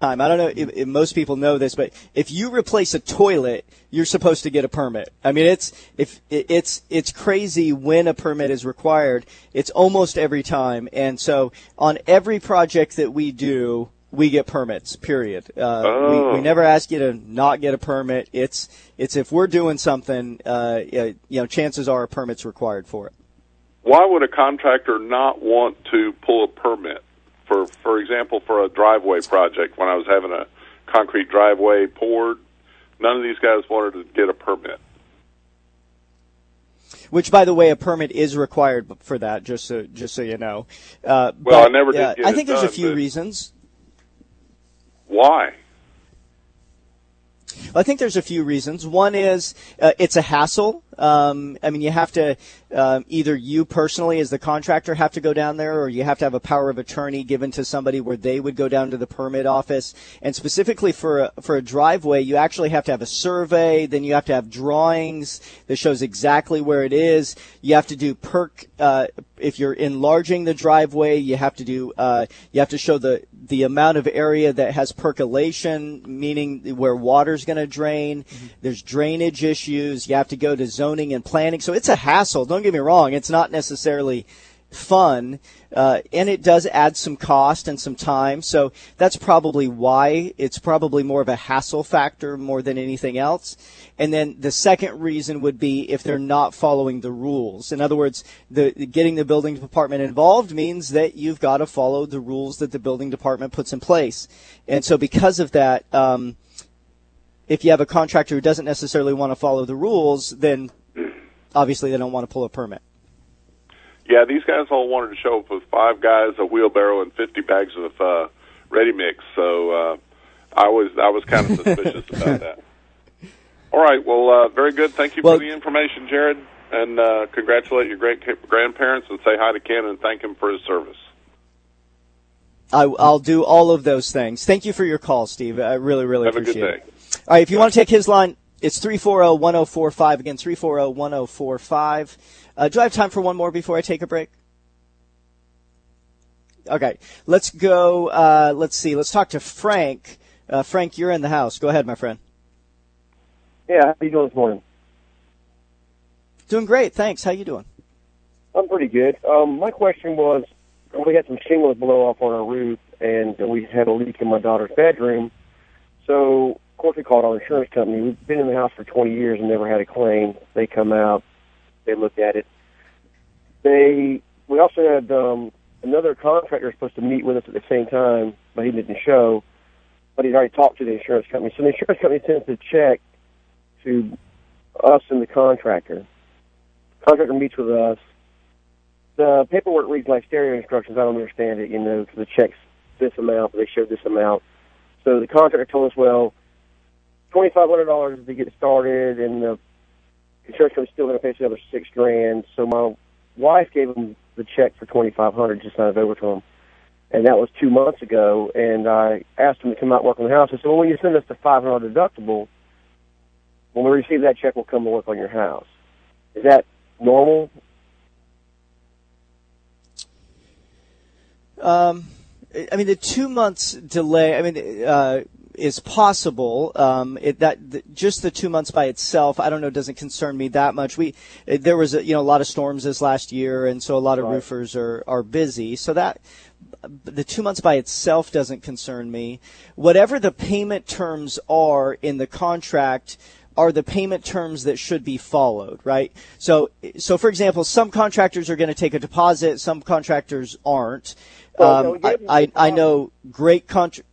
[SPEAKER 4] time. I don't know if, if, most people know this, but if you replace a toilet, you're supposed to get a permit. I mean, it's if it's it's crazy when a permit is required. It's almost every time, and so on every project that we do, we get permits. Period. Uh,
[SPEAKER 7] Oh.
[SPEAKER 4] we, we never ask you to not get a permit. It's it's if we're doing something, uh, you know, chances are a permit's required for it.
[SPEAKER 7] Why would a contractor not want to pull a permit? For for example, for a driveway project, when I was having a concrete driveway poured, none of these guys wanted to get a permit.
[SPEAKER 4] Which, by the way, a permit is required for that. Just so just so you know. Uh,
[SPEAKER 7] Well,
[SPEAKER 4] but,
[SPEAKER 7] I never did
[SPEAKER 4] uh, I think there's a few reasons.
[SPEAKER 7] Why?
[SPEAKER 4] I think there's a few reasons. One is uh, it's a hassle. Um, I mean, you have to um, either you personally, as the contractor, have to go down there, or you have to have a power of attorney given to somebody where they would go down to the permit office. And specifically for a, for a driveway, you actually have to have a survey. Then you have to have drawings that shows exactly where it is. You have to do perk. Uh, if you're enlarging the driveway, you have to do. Uh, you have to show the the amount of area that has percolation, meaning where water's going to drain. Mm-hmm. There's drainage issues. You have to go to zoning and planning. So it's a hassle. Don't get me wrong. It's not necessarily fun, uh, and it does add some cost and some time. So that's probably why it's probably more of a hassle factor more than anything else. And then the second reason would be if they're not following the rules. In other words, the getting the building department involved means that you've got to follow the rules that the building department puts in place. And so because of that, um, if you have a contractor who doesn't necessarily want to follow the rules, then obviously they don't want to pull a permit.
[SPEAKER 7] Yeah, these guys all wanted to show up with five guys, a wheelbarrow, and fifty bags of uh, ready mix. So uh, I was I was kind of *laughs* suspicious about that. All right, well, uh, very good. Thank you for the information, Jared, and uh, congratulate your great grandparents and say hi to Ken and thank him for his service.
[SPEAKER 4] I, I'll do all of those things. Thank you for your call, Steve. I really, really
[SPEAKER 7] Have a good
[SPEAKER 4] appreciate
[SPEAKER 7] day.
[SPEAKER 4] it. All right, if you want to take his line, it's 340-1045. Again, 340-1045. Uh, do I have time for one more before I take a break? Okay, let's go. Uh, let's see. Let's talk to Frank. Uh, Frank, you're in the house. Go ahead, my friend.
[SPEAKER 23] Yeah, how you doing this morning?
[SPEAKER 4] Doing great, thanks. How you doing?
[SPEAKER 23] I'm pretty good. Um, my question was, we had some shingles blow off on our roof, and we had a leak in my daughter's bedroom. So, we called our insurance company. We've been in the house for 20 years and never had a claim. They come out, they look at it. They, we also had um, another contractor supposed to meet with us at the same time, but he didn't show. But he'd already talked to the insurance company. So the insurance company sends a check to us and the contractor. Contractor meets with us. The paperwork reads like stereo instructions. I don't understand it, you know, the check's this amount, but they showed this amount. So the contractor told us, well, $2,500 to get started, and the insurance company's still going to pay us another six grand. So my wife gave him the check for 2500 just signed it over to him. And that was two months ago, and I asked him to come out and work on the house. I said, well, when you send us the 500 deductible, when we receive that check, we'll come to work on your house. Is that normal?
[SPEAKER 4] Um, I mean, the two months delay. I mean, uh, is possible. Um, it, that th- just the two months by itself, I don't know, doesn't concern me that much. We it, there was a, you know a lot of storms this last year, and so a lot of
[SPEAKER 23] Right.
[SPEAKER 4] roofers are are busy. So that the two months by itself doesn't concern me. Whatever the payment terms are in the contract are the payment terms that should be followed, right? So, so for example, some contractors are going to take a deposit, some contractors aren't. Um, I,
[SPEAKER 23] gave them a
[SPEAKER 4] I, I know great contra-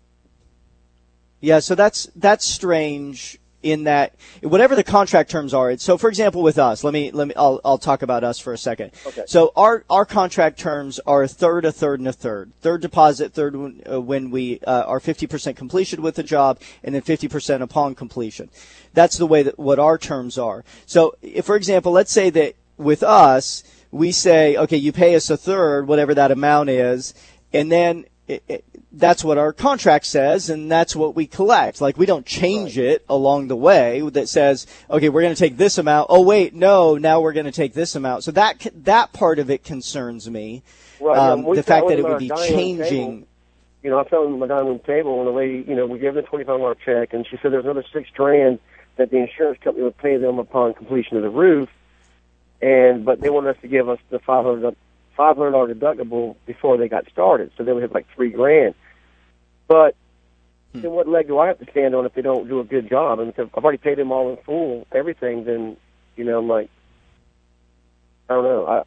[SPEAKER 4] Yeah, so that's that's strange in that whatever the contract terms are. So, for example, with us, let me let me I'll I'll talk about us for a second.
[SPEAKER 23] Okay.
[SPEAKER 4] So our our contract terms are a third, a third, and a third. Third deposit, third when, uh, when we uh, are 50% completion with the job, and then 50% upon completion. That's the way that what our terms are. So, if, for example, let's say that with us, we say, okay, you pay us a third, whatever that amount is, and then it, it, that's what our contract says, and that's what we collect. Like we don't change it along the way. That says, okay, we're going to take this amount. Oh wait, no, now we're going to take this amount. So that that part of it concerns me.
[SPEAKER 23] Right,
[SPEAKER 4] Um, the fact that it would be changing.
[SPEAKER 23] table, you know, I found on my dining room table, and the lady, you know, we gave them a twenty-five dollar check, and she said there's another six grand that the insurance company would pay them upon completion of the roof, and but they wanted us to give us the five hundred five hundred dollar deductible before they got started, so they would have like three grand. But
[SPEAKER 4] Hmm.
[SPEAKER 23] then what leg do I have to stand on if they don't do a good job? And if I've already paid them all in full, everything, then you know, I'm like, I don't know. I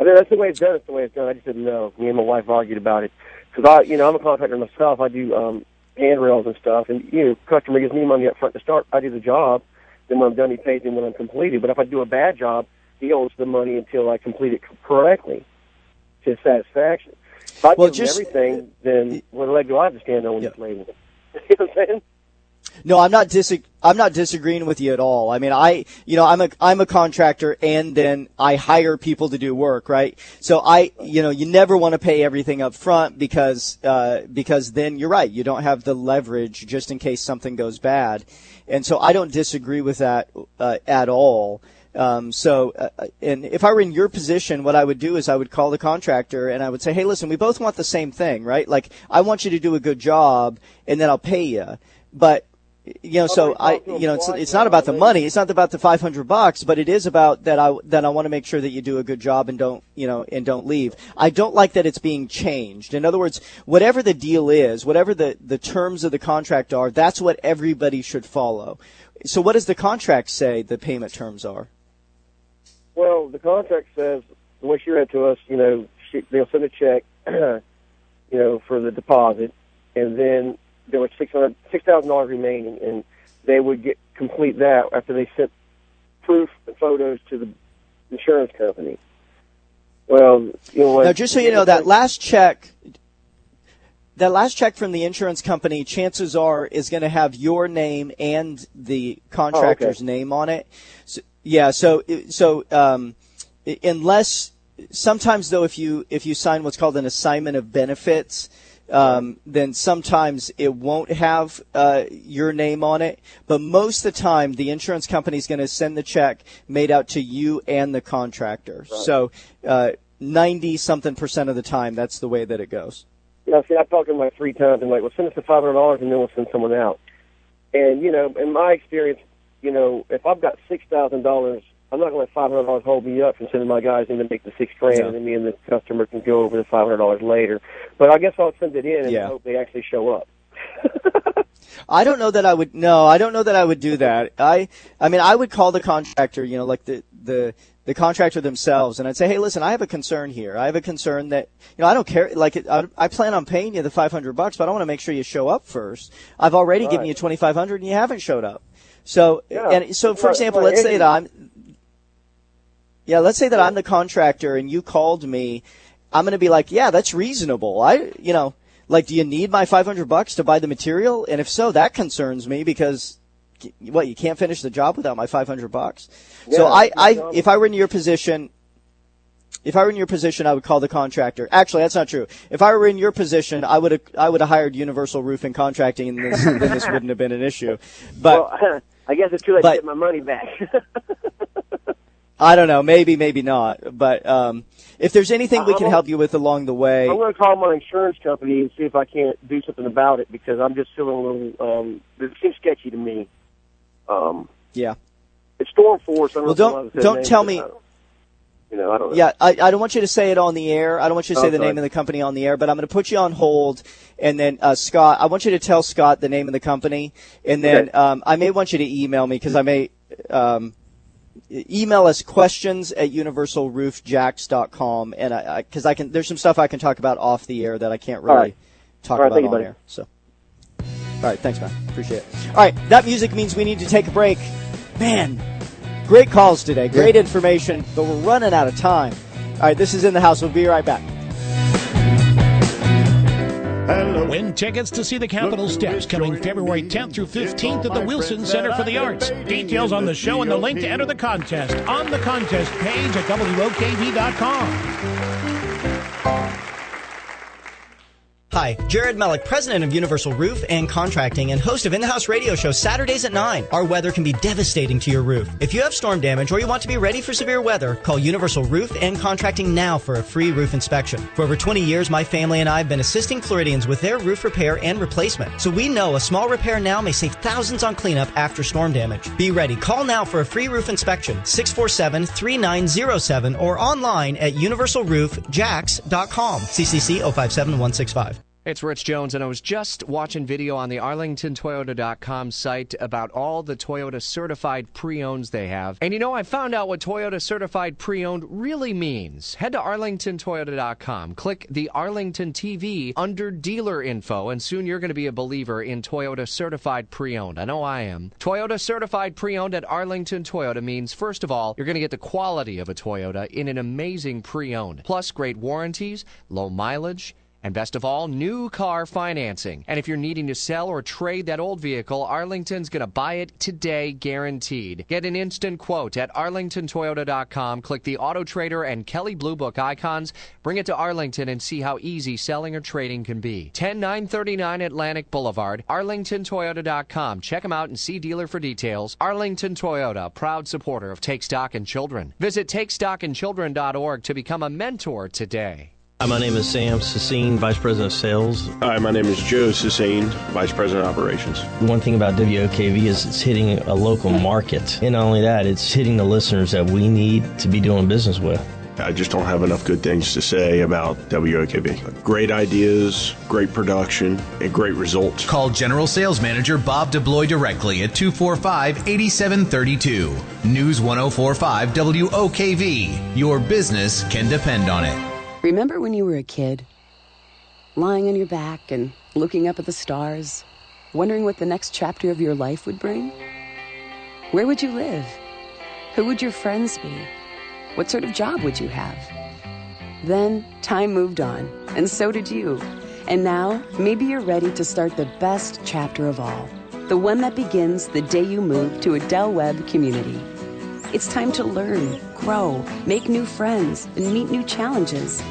[SPEAKER 23] I think that's the way it's done. It's the way it's done. I just didn't know. Me and my wife argued about it because I, you know, I'm a contractor myself. I do um, handrails and stuff, and you know, customer gives me money up front to start. I do the job. Then when I'm done, he pays me when I'm completed. But if I do a bad job, he owes the money until I complete it correctly his satisfaction. If I
[SPEAKER 4] Well,
[SPEAKER 23] give him everything, then what the leg do I have to stand on when he's late? you know what I'm saying?
[SPEAKER 4] No, I'm not dis- I'm not disagreeing with you at all. I mean, I, you know, I'm a, I'm a contractor and then I hire people to do work, right? So I, you know, you never want to pay everything up front because, uh, because then you're right. You don't have the leverage just in case something goes bad. And so I don't disagree with that, uh, at all. Um, so, uh, and if I were in your position, what I would do is I would call the contractor and I would say, hey, listen, we both want the same thing, right? Like, I want you to do a good job and then I'll pay you. But, you know, so I, you know, it's, it's not about the money. It's not about the 500 bucks, but it is about that I, that I want to make sure that you do a good job and don't, you know, and don't leave. I don't like that it's being changed. In other words, whatever the deal is, whatever the, the terms of the contract are, that's what everybody should follow. So what does the contract say the payment terms are?
[SPEAKER 23] Well, the contract says the way she read to us, you know, she, they'll send a check, *clears throat* you know, for the deposit, and then there was six hundred six thousand dollars remaining, and they would get complete that after they sent proof and photos to the insurance company. Well, you know,
[SPEAKER 4] Now, just so you know, that last check, that last check from the insurance company, chances are, is going to have your name and the oh, contractor's name on it. So, yeah, so so um, unless sometimes though, if you if you sign what's called an assignment of benefits. Um, then sometimes it won't have uh, your name on it, but most of the time the insurance company is going to send the check made out to you and the contractor. So uh, ninety something percent of the time, that's the way that it goes.
[SPEAKER 23] Yeah, see, I've talked to them like three times. and like, well, send us the five hundred dollars, and then we'll send someone out. And you know, in my experience, you know, if I've got six thousand dollars, I'm not going to let five hundred dollars hold me up from sending my guys in to make the six grand,
[SPEAKER 4] Yeah.
[SPEAKER 23] and then me and the customer can go over the five hundred dollars later. But I guess I'll send it in and
[SPEAKER 4] Yeah.
[SPEAKER 23] hope they actually show up. *laughs*
[SPEAKER 4] I don't know that I would. No, I don't know that I would do that. I, I mean, I would call the contractor, you know, like the the the contractor themselves, and I'd say, hey, listen, I have a concern here. I have a concern that you know I don't care. Like, it, I, I plan on paying you the five hundred bucks, but I want to make sure you show up first. I've already given you twenty five hundred, and you haven't showed up. So,
[SPEAKER 23] Yeah.
[SPEAKER 4] and so, for example, let's say that I'm. Yeah, let's say that I'm the contractor, and you called me. I'm going to be like, yeah, that's reasonable. I, you know, like, do you need my 500 bucks to buy the material? And if so, that concerns me because what you can't finish the job without my 500 bucks. so I, I, if I were in your position, if I were in your position, I would call the contractor. Actually, that's not true. If I were in your position, I would have, I would have hired Universal Roofing Contracting, and this, then this wouldn't have been an issue. But
[SPEAKER 23] well, *laughs* I guess it's too late
[SPEAKER 4] but-
[SPEAKER 23] to get my money back. *laughs*
[SPEAKER 4] I don't know. Maybe, maybe not. But um, if there's anything we can help you with along the way,
[SPEAKER 23] I'm going to call my insurance company and see if I can't do something about it because I'm just feeling a little. Um, it seems sketchy to me. Um,
[SPEAKER 4] yeah.
[SPEAKER 23] it's storm force. I don't
[SPEAKER 4] Well,
[SPEAKER 23] know
[SPEAKER 4] don't-
[SPEAKER 23] allowed to say
[SPEAKER 4] don't tell me-
[SPEAKER 23] You know, I don't know.
[SPEAKER 4] Yeah, I, I don't want you to say it on the air. I don't want you to say
[SPEAKER 23] Oh,
[SPEAKER 4] the
[SPEAKER 23] sorry.
[SPEAKER 4] name of the company on the air, but I'm going to put you on hold. And then, uh, Scott, I want you to tell Scott the name of the company. And then
[SPEAKER 23] Okay.
[SPEAKER 4] um, I may want you to email me because I may um, email us questions at universalroofjax.com. And I, because I, can, there's some stuff I can talk about off the air that I can't really
[SPEAKER 23] right.
[SPEAKER 4] talk
[SPEAKER 23] right,
[SPEAKER 4] about on
[SPEAKER 23] buddy.
[SPEAKER 4] air. So, all right, thanks, man. Appreciate it. All right, that music means we need to take a break. Man, Great calls today. Great information, but we're running out of time. All right, this is In the House. We'll be right back.
[SPEAKER 3] Win tickets to see the Capitol Steps coming February 10th through 15th at the Wilson Center for the Arts. Details on the show and the link to enter the contest on the contest page at WOKV.com.
[SPEAKER 11] Hi, Jared Mellick, president of Universal Roof and Contracting and host of In the House radio show Saturdays at 9. Our weather can be devastating to your roof. If you have storm damage or you want to be ready for severe weather, call Universal Roof and Contracting now for a free roof inspection. For over 20 years, my family and I have been assisting Floridians with their roof repair and replacement. So we know a small repair now may save thousands on cleanup after storm damage. Be ready. Call now for a free roof inspection 647-3907 or online at universalroofjax.com. CCC 057165.
[SPEAKER 24] It's Rich Jones, and I was just watching video on the ArlingtonToyota.com site about all the Toyota certified pre owns they have. And you know, I found out what Toyota certified pre owned really means. Head to ArlingtonToyota.com, click the Arlington TV under dealer info, and soon you're going to be a believer in Toyota certified pre owned. I know I am. Toyota certified pre owned at Arlington Toyota means, first of all, you're going to get the quality of a Toyota in an amazing pre owned, plus great warranties, low mileage, and best of all, new car financing. And if you're needing to sell or trade that old vehicle, Arlington's going to buy it today, guaranteed. Get an instant quote at arlingtontoyota.com. Click the Auto Trader and Kelley Blue Book icons. Bring it to Arlington and see how easy selling or trading can be. 10939 Atlantic Boulevard, arlingtontoyota.com. Check them out and see dealer for details. Arlington Toyota, proud supporter of Take Stock in Children. Visit takestockinchildren.org to become a mentor today.
[SPEAKER 25] Hi, my name is Sam Sassine, Vice President of Sales.
[SPEAKER 26] Hi, my name is Joe Sassine, Vice President of Operations.
[SPEAKER 25] One thing about WOKV is it's hitting a local market. And not only that, it's hitting the listeners that we need to be doing business with.
[SPEAKER 26] I just don't have enough good things to say about WOKV. Great ideas, great production, and great results.
[SPEAKER 2] Call General Sales Manager Bob DeBloy directly at 245 8732. News 1045 WOKV. Your business can depend on it.
[SPEAKER 27] Remember when you were a kid? Lying on your back and looking up at the stars, wondering what the next chapter of your life would bring? Where would you live? Who would your friends be? What sort of job would you have? Then time moved on, and so did you. And now, maybe you're ready to start the best chapter of all the one that begins the day you move to a Del Webb community. It's time to learn, grow, make new friends, and meet new challenges.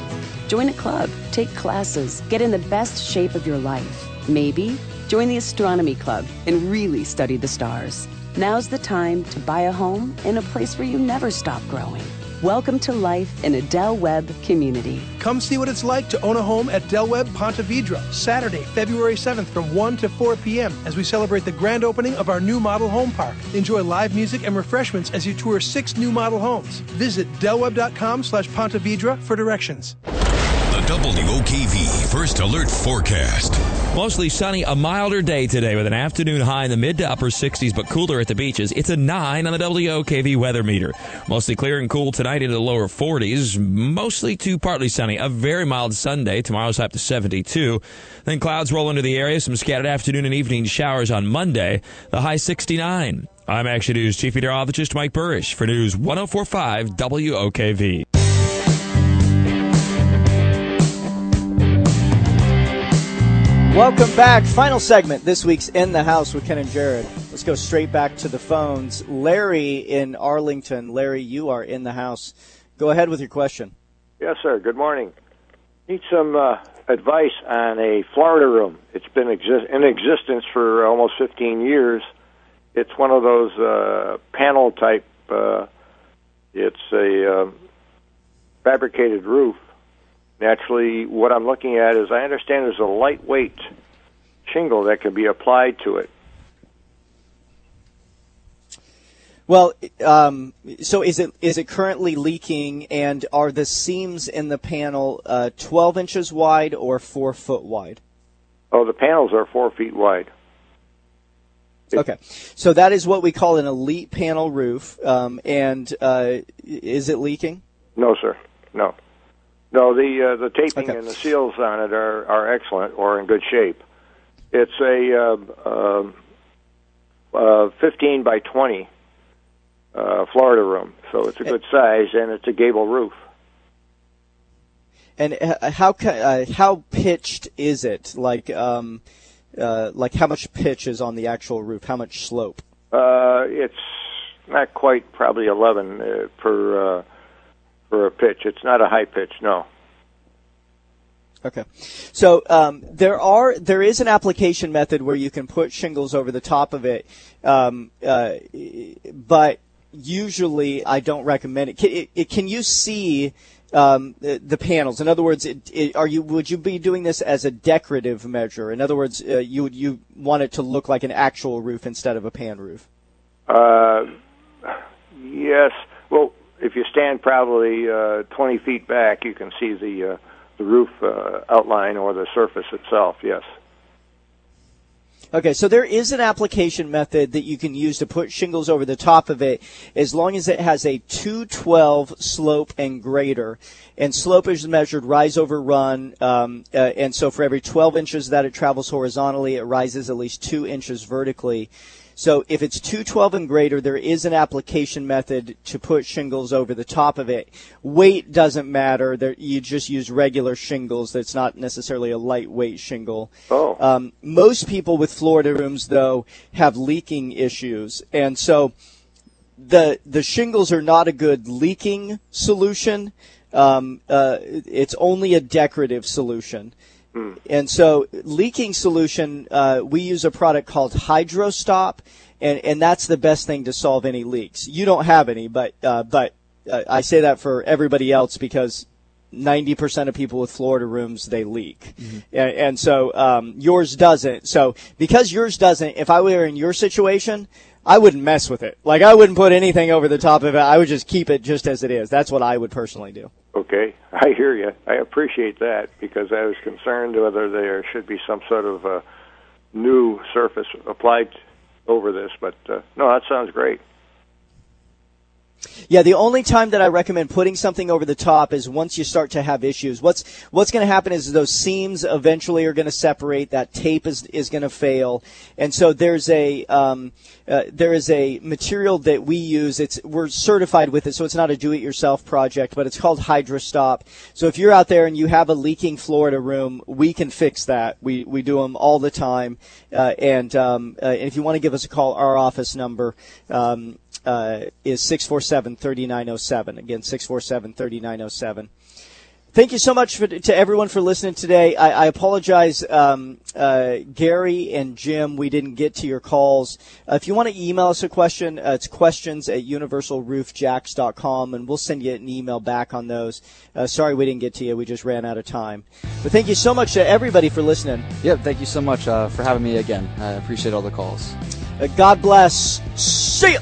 [SPEAKER 27] Join a club, take classes, get in the best shape of your life. Maybe join the astronomy club and really study the stars. Now's the time to buy a home in a place where you never stop growing. Welcome to life in a Del Webb community.
[SPEAKER 28] Come see what it's like to own a home at Del Webb Ponte Vedra, Saturday, February 7th from 1 to 4 p.m. as we celebrate the grand opening of our new model home park. Enjoy live music and refreshments as you tour six new model homes. Visit delwebb.com slash Pontevedra for directions.
[SPEAKER 1] The WOKV First Alert Forecast.
[SPEAKER 16] Mostly sunny, a milder day today with an afternoon high in the mid to upper 60s, but cooler at the beaches. It's a 9 on the WOKV weather meter. Mostly clear and cool tonight into the lower 40s, mostly to partly sunny. A very mild Sunday. Tomorrow's up to 72. Then clouds roll into the area, some scattered afternoon and evening showers on Monday. The high 69. I'm Action News Chief Meteorologist Mike Buresh for News 1045 WOKV.
[SPEAKER 4] Welcome back. Final segment this week's In the House with Ken and Jared. Let's go straight back to the phones. Larry in Arlington. Larry, you are in the house. Go ahead with your question.
[SPEAKER 29] Yes, sir. Good morning. Need some uh, advice on a Florida room. It's been exi- in existence for almost 15 years. It's one of those uh, panel type. Uh, It's a uh, fabricated roof. Naturally, what I'm looking at is I understand there's a lightweight shingle that can be applied to it.
[SPEAKER 4] Well, um, so is it is it currently leaking, and are the seams in the panel uh, 12 inches wide or four foot wide?
[SPEAKER 29] Oh, the panels are four feet wide.
[SPEAKER 4] Okay, so that is what we call an elite panel roof, um, and uh, is it leaking?
[SPEAKER 29] No, sir. No, no. The uh, the taping and the seals on it are are excellent or in good shape. It's a uh, uh, 15 by 20 uh, Florida room, so it's a good size and it's a gable roof.
[SPEAKER 4] And uh, how uh, how pitched is it? Like um, uh, like how much pitch is on the actual roof? How much slope?
[SPEAKER 29] Uh, it's not quite probably 11 uh, per uh, for a pitch. It's not a high pitch, no.
[SPEAKER 4] Okay, so um, there are there is an application method where you can put shingles over the top of it, um, uh, but usually I don't recommend it. Can, it, it, can you see um, the, the, panels? In other words, it, are you would you be doing this as a decorative measure? In other words, uh, you would you want it to look like an actual roof instead of a pan roof?
[SPEAKER 29] Uh, yes. Well, if you stand probably uh, 20 feet back, you can see the uh, the roof uh, outline or the surface itself. Yes.
[SPEAKER 4] Okay, so there is an application method that you can use to put shingles over the top of it as long as it has a 212 slope and greater. And slope is measured rise over run. Um, uh, and so for every 12 inches that it travels horizontally, it rises at least two inches vertically. So if it's 212 and greater, there is an application method to put shingles over the top of it. Weight doesn't matter. There, you just use regular shingles. That's not necessarily a lightweight shingle.
[SPEAKER 29] Oh.
[SPEAKER 4] Um, most people with Florida rooms, though, have leaking issues. And so the, the shingles are not a good leaking solution. Um, uh, it's only a decorative solution. And so, leaking solution, uh, we use a product called HydroStop, and, and that's the best thing to solve any leaks. You don't have any, but uh, but uh, I say that for everybody else because 90% of people with Florida rooms they leak,
[SPEAKER 30] Mm-hmm.
[SPEAKER 4] and, and so um, yours doesn't. So because yours doesn't, if I were in your situation, I wouldn't mess with it. Like I wouldn't put anything over the top of it. I would just keep it just as it is. That's what I would personally do.
[SPEAKER 29] Okay, *laughs* I hear you. I appreciate that because I was concerned whether there should be some sort of uh, new surface applied over this. But uh, no, that sounds great.
[SPEAKER 4] Yeah, the only time that I recommend putting something over the top is once you start to have issues. What's what's going to happen is those seams eventually are going to separate. That tape is is going to fail, and so there's a um, uh, there is a material that we use. It's we're certified with it, so it's not a do-it-yourself project, but it's called HydroStop. So if you're out there and you have a leaking Florida room, we can fix that. We we do them all the time, uh, and um, uh, if you want to give us a call, our office number. Um, uh, is 647-3907. Again, 647-3907. Thank you so much for, to everyone for listening today. I, I apologize, um, uh, Gary and Jim, we didn't get to your calls. Uh, if you want to email us a question, uh, it's questions at universalroofjax.com, and we'll send you an email back on those. Uh, sorry we didn't get to you. We just ran out of time. But thank you so much to everybody for listening.
[SPEAKER 30] Yep, thank you so much uh, for having me again. I appreciate all the calls.
[SPEAKER 4] Uh, God bless. See ya!